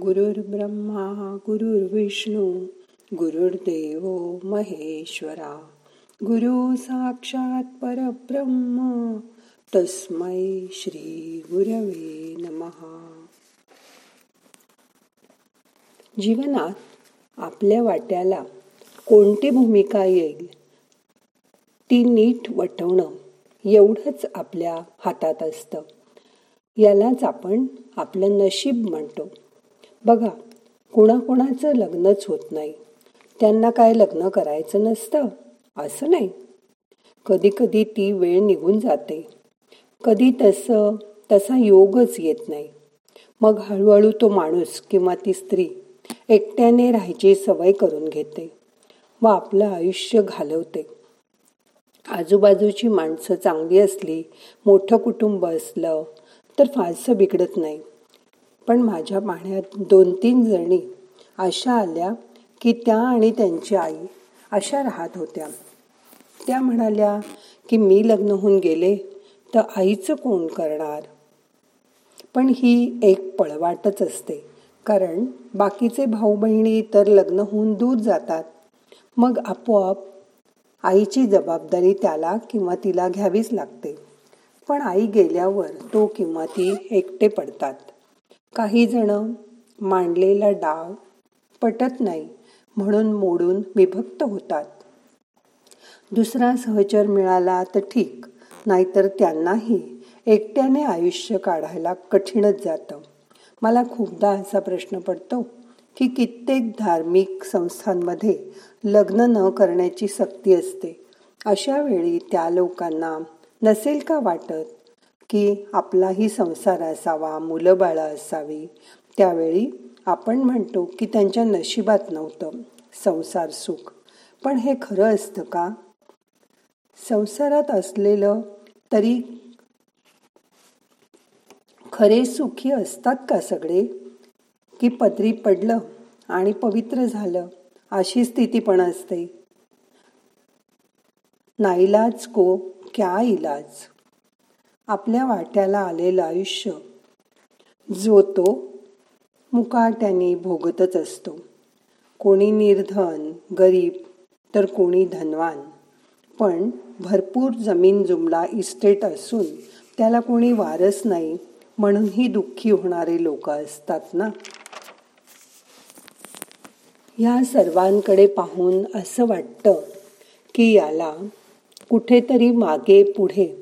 गुरुर्ब्रह्मा गुरुर्विष्णू गुरुर्देव महेश्वरा. गुरु साक्षात परब्रह्म तस्मै श्री गुरवे नमहा जीवनात आपल्या वाट्याला कोणती भूमिका येईल ती नीट वटवणं एवढंच आपल्या हातात असतं. यालाच आपण आपलं नशीब म्हणतो. बघा कुणाकुणाचं लग्नच होत नाही. त्यांना काय लग्न करायचं नसतं? असं नाही. कधी कधी ती वेळ निघून जाते. कधी तसं तसा योगच येत नाही. मग हळूहळू तो माणूस किंवा ती स्त्री एकट्याने राहायची सवय करून घेते व आपलं आयुष्य घालवते. आजूबाजूची माणसं चांगली असली मोठं कुटुंब असलं तर फारसं बिघडत नाही. पण माझ्या पाहण्यात दोन तीन जणी अशा आल्या की त्या आणि त्यांची आई अशा राहत होत्या. त्या म्हणाल्या की मी लग्न होऊन गेले तर आईचं कोण करणार? पण ही एक पळवाटच असते. कारण बाकीचे भाऊ बहिणी तर लग्न होऊन दूर जातात. मग आपोआप आईची जबाबदारी त्याला किंवा तिला घ्यावीच लागते. पण आई गेल्यावर तो किंवा ती एकटे पडतात. काही जण मांडलेला डाव पटत नाही म्हणून मोडून विभक्त होतात. दुसरा सहचर मिळाला तर ठीक नाहीतर त्यांनाही एकट्याने आयुष्य काढायला कठीणच जातं. मला खूपदा असा प्रश्न पडतो की कित्येक धार्मिक संस्थांमध्ये लग्न न करण्याची सक्ती असते. अशा वेळी त्या लोकांना नसेल का वाटत की आपलाही संसार असावा मुलं बाळं असावी. त्यावेळी आपण म्हणतो की त्यांच्या नशिबात नव्हतं संसार सुख. पण हे खरं असतं का? संसारात असलेलं तरी खरे सुखी असतात का सगळे? की पदरी पडलं आणि पवित्र झालं अशी स्थिती पण असते. नाईलाज को क्या इलाज? आपल्या वाट्याला आलेलं आयुष्य. जो तो मुकाट्याने भोगतच असतो. कोणी निर्धन गरीब तर कोणी धनवान. पण भरपूर जमीन जुमला इस्टेट असून त्याला कोणी वारस नाही म्हणूनही दुःखी होणारे लोक असतात ना? या सर्वांकडे पाहून असं वाटतं की याला कुठेतरी मागे पुढे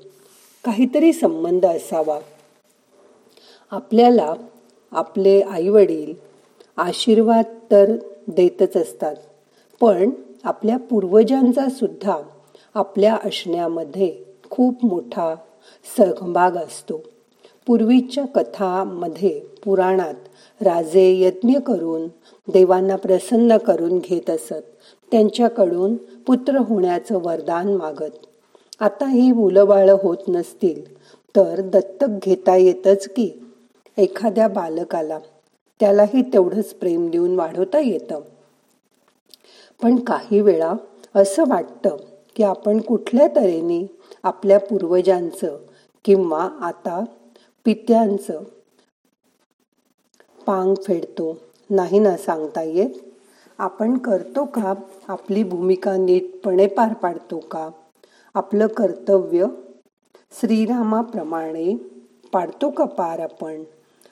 काहीतरी संबंध असावा. आपल्याला आपले आईवडील आशीर्वाद तर देतच असतात पण आपल्या पूर्वजांचा सुद्धा आपल्या असण्यामध्ये खूप मोठा सहभाग असतो. पूर्वीच्या कथामध्ये पुराणात राजे यज्ञ करून देवांना प्रसन्न करून घेत असत त्यांच्याकडून पुत्र होण्याचं वरदान मागत. आता ही मुलं होत नसतील तर दत्तक घेता येतच की. एखाद्या बालकाला त्यालाही तेवढंच प्रेम देऊन वाढवता येतं. पण काही वेळा असं वाटतं की आपण कुठल्या तऱ्हेने आपल्या पूर्वजांचं किंवा आता पित्यांचं पांग फेडतो नाही ना सांगता येत? आपण करतो का? आपली भूमिका नीटपणे पार पाडतो का? आपलं कर्तव्य श्रीरामाप्रमाणे पाडतो का पार आपण?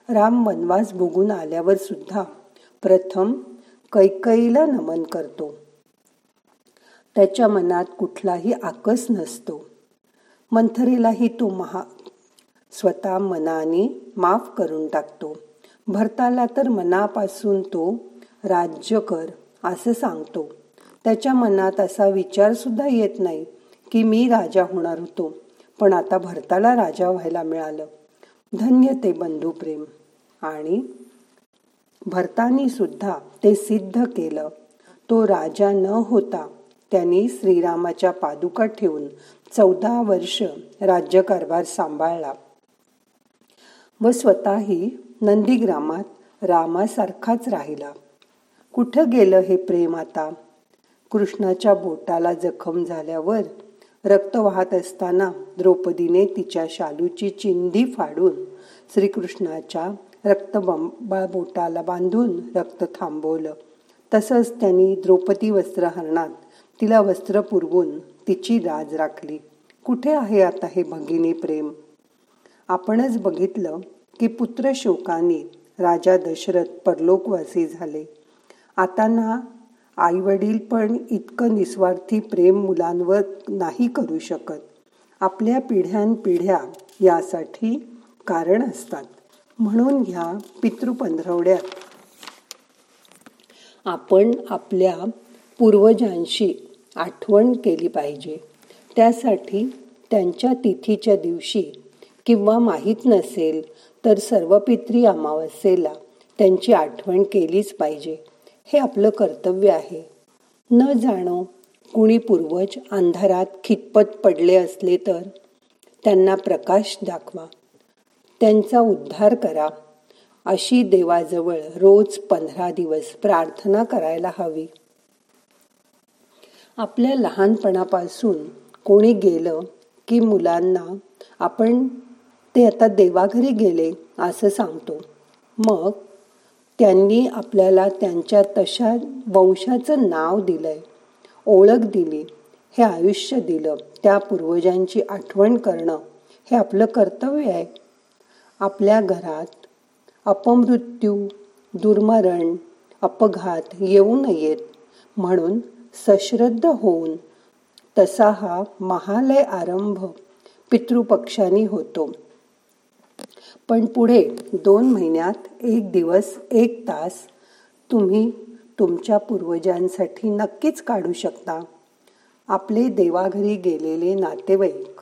राम वनवास भोगून आल्यावर सुद्धा प्रथम कैकईला नमन करतो. त्याच्या मनात कुठलाही आकस नसतो. मंथरीलाही तो महा स्वतः मनाने माफ करून टाकतो. भरताला तर मनापासून तो राज्य कर असं सांगतो. त्याच्या मनात असा विचारसुद्धा येत नाही. की मी राजा होणार होतो. पण आता भरताला राजा व्हायला मिळालं. धन्य ते बंधुप्रेम आणि भरतानी सुद्धा ते सिद्ध केलं. तो राजा न होता त्यांनी श्रीरामाच्या पादुका ठेवून चौदा वर्ष राज्यकारभार सांभाळला व स्वतःही नंदीग्रामात रामासारखाच राहिला. कुठं गेलं हे प्रेम आता? कृष्णाच्या बोटाला जखम झाल्यावर रक्त वाहत असताना द्रौपदीने तिच्या शालूची चिंधी फाडून श्रीकृष्णाच्या रक्त बोटाला बांधून रक्त थांबवलं. तसंच त्यांनी द्रौपदी वस्त्रहरणात तिला वस्त्र पुरवून तिची राज राखली. कुठे आहे आता हे भगिनी प्रेम? आपणच बघितलं की पुत्र शोकाने राजा दशरथ परलोकवासी झाले. आता ना आई वडील पण इतकं निस्वार्थी प्रेम मुलांवर नाही करू शकत. आपल्या पिढ्यानपिढ्या यासाठी कारण असतात. म्हणून ह्या पितृपंधरवड्यात आपण आपल्या पूर्वजांशी आठवण केली पाहिजे. त्यासाठी त्यांच्या तिथीच्या दिवशी किंवा माहीत नसेल तर सर्व पित्री अमावस्येला त्यांची आठवण केलीच पाहिजे. हे आपलं कर्तव्य आहे. न जाणो कुणी पूर्वज अंधारात खितपत पडले असले तर त्यांना प्रकाश दाखवा. त्यांचा उद्धार करा. अशी देवाजवळ रोज पंधरा दिवस प्रार्थना करायला हवी. आपल्या लहानपणापासून कोणी गेलं की मुलांना आपण ते आता देवाघरी गेले असं सांगतो. मग त्यांनी आपल्याला त्यांच्या तशा वंशाचं नाव दिलंय ओळख दिली हे आयुष्य दिलं त्या पूर्वजांची आठवण करणं हे आपलं कर्तव्य आहे. आपल्या घरात अपमृत्यू दुर्मरण अपघात येऊ नयेत म्हणून सश्रद्ध होऊन तसा हा महालय आरंभ पितृपक्षांनी होतो. पण पुढे दोन महिन्यात एक दिवस एक तास तुम्ही तुमच्या पूर्वजांसाठी नक्कीच काढू शकता. आपले देवाघरी गेलेले नातेवाईक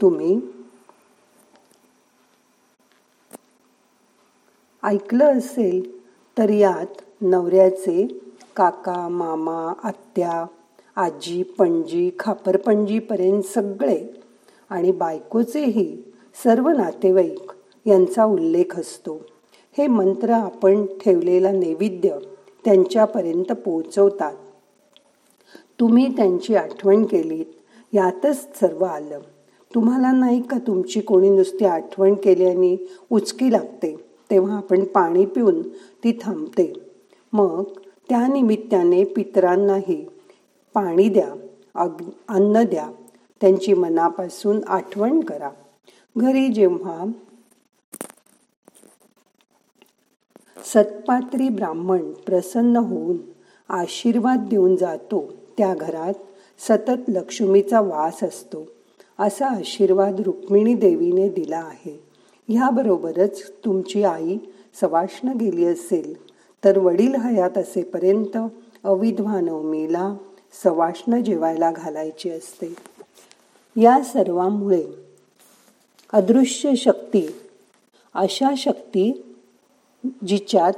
तुम्ही ऐकलं असेल तर यात नवऱ्याचे काका मामा आत्या आजी पणजी खापरपणजीपर्यंत सगळे आणि बायकोचेही सर्व नातेवाईक यांचा उल्लेख असतो. हे मंत्र आपण ठेवलेला नैवेद्य त्यांच्यापर्यंत पोहोचवतात. तुम्ही त्यांची आठवण केलीत यातच सर्व आलं. तुम्हाला नाही का तुमची कोणी नुसती आठवण केल्याने उचकी लागते तेव्हा आपण पाणी पिऊन ती थांबते. मग त्यानिमित्ताने पितरांनाही पाणी द्या अग अन्न द्या त्यांची मनापासून आठवण करा. घरी जेव्हा सत्पात्री ब्राह्मण प्रसन्न होऊन आशीर्वाद देऊन जातो त्या घरात सतत लक्ष्मीचा वास असतो. असा आशीर्वाद रुक्मिणी देवीने दिला आहे. ह्याबरोबरच तुमची आई सवाष्ण गेली असेल तर वडील हयात असेपर्यंत अविधवा नवमीला सवाष्ण जेवायला घालायची असते. या सर्वांमुळे अदृश्य शक्ती. अशा शक्ती जिच्यात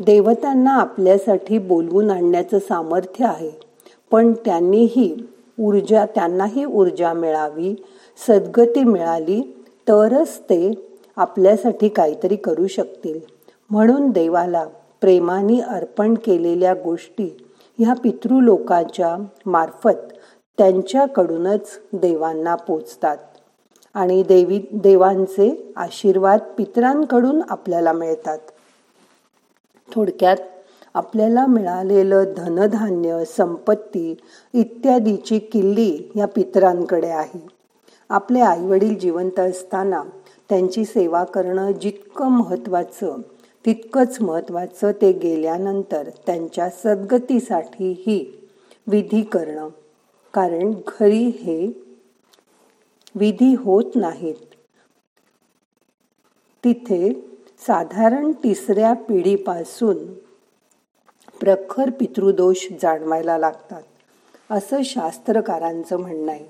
देवतांना आपल्यासाठी बोलवून आणण्याचं सामर्थ्य आहे. पण त्यांनीही ऊर्जा त्यांनाही ऊर्जा मिळावी सद्गती मिळाली तरच ते आपल्यासाठी काहीतरी करू शकतील. म्हणून देवाला प्रेमाने अर्पण केलेल्या गोष्टी ह्या पितृलोकाच्या मार्फत त्यांच्याकडूनच देवांना पोचतात. आणि देवी देवांचे आशीर्वाद पितरांकडून आपल्याला मिळतात. थोडक्यात आपल्याला मिळालेलं धनधान्य संपत्ती इत्यादीची किल्ली या पितरांकडे आहे. आपले आईवडील जिवंत असताना त्यांची सेवा करणं जितकं महत्त्वाचं तितकंच महत्त्वाचं ते गेल्यानंतर त्यांच्या सद्गतीसाठीही विधी करणं. कारण घरी हे विधी होत नाहीत. तिथे साधारण तिसऱ्या पिढीपासून प्रखर पितृदोष जाणवायला लागतात असं शास्त्रकारांचं म्हणणं आहे.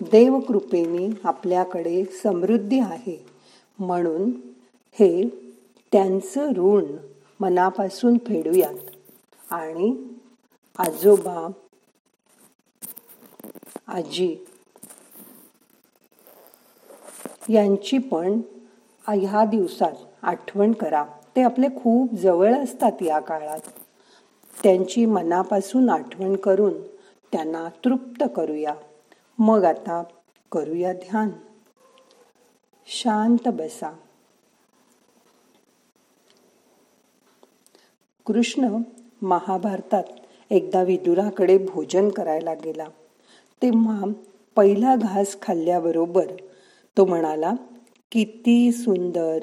देवकृपेने आपल्याकडे समृद्धी आहे. म्हणून हे त्यांचं ऋण मनापासून फेडूयात. आणि आजोबा आजी यांची पण ह्या दिवसात आठवण करा. ते आपले खूप जवळ असतात या काळात. त्यांची मनापासून आठवण करून त्यांना तृप्त करूया. मग आता करूया ध्यान. शांत बसा. कृष्ण महाभारतात एकदा विदुराकडे भोजन करायला गेला. तेव्हा पहिला घास खाल्ल्याबरोबर तो म्हणाला किती सुंदर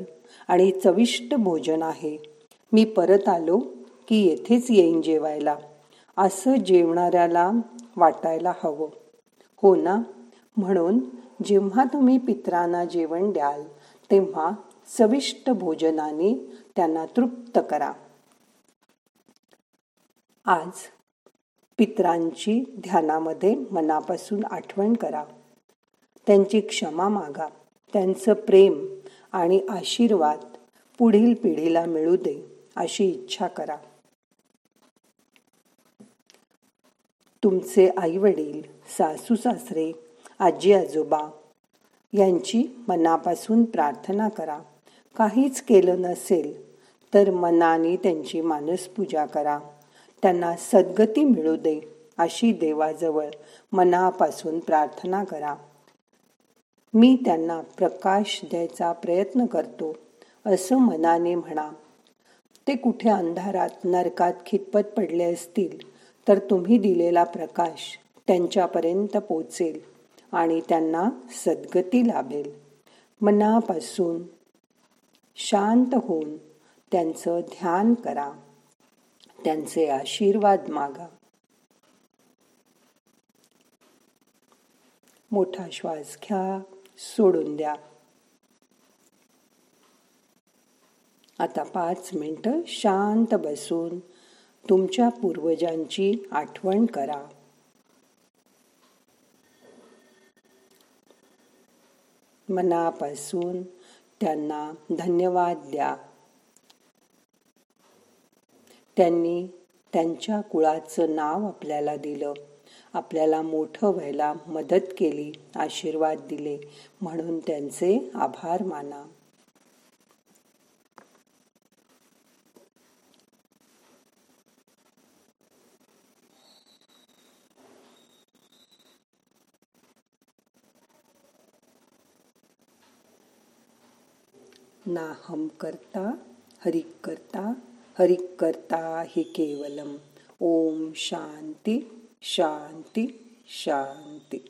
आणि चविष्ट भोजन आहे. मी परत आलो की येथेच येईन जेवायला. असं जेवणाऱ्याला वाटायला हवं. हो ना? म्हणून जेव्हा तुम्ही पित्रांना जेवण द्याल तेव्हा चविष्ट भोजनाने त्यांना तृप्त करा. आज पित्रांची ध्यानामध्ये मनापासून आठवण करा. त्यांची क्षमा मागा. त्यांचं प्रेम आणि आशीर्वाद पुढील पिढीला मिळू दे अशी इच्छा करा. तुमचे आई वडील सासू सासरे आजी आजोबा यांची मनापासून प्रार्थना करा. काहीच केलं नसेल तर मनाने त्यांची मानसपूजा करा. त्यांना सद्गती मिळू दे अशी देवाजवळ मनापासून प्रार्थना करा. मी त्यांना प्रकाश द्यायचा प्रयत्न करतो असं मनाने म्हणा. ते कुठे अंधारात नरकात खितपत पडले असतील तर तुम्ही दिलेला प्रकाश त्यांच्यापर्यंत पोचेल आणि त्यांना सद्गती लाभेल. मनापासून शांत होऊन त्यांचं ध्यान करा. त्यांचे आशीर्वाद मागा. मोठा श्वास घ्या. सोडून द्या. आता पाच मिनटं शांत बसून तुमच्या पूर्वजांची आठवण करा. मनापासून त्यांना धन्यवाद द्या. त्यांनी त्यांच्या कुळाचं नाव आपल्याला दिलं. आपल्याला मोठं व्हायला मदत केली आशीर्वाद दिले. म्हणून त्यांचे आभार माना. ना हम करता हरिक करता हरिक करता हि केवलम. ओम शांती. शांती शांती.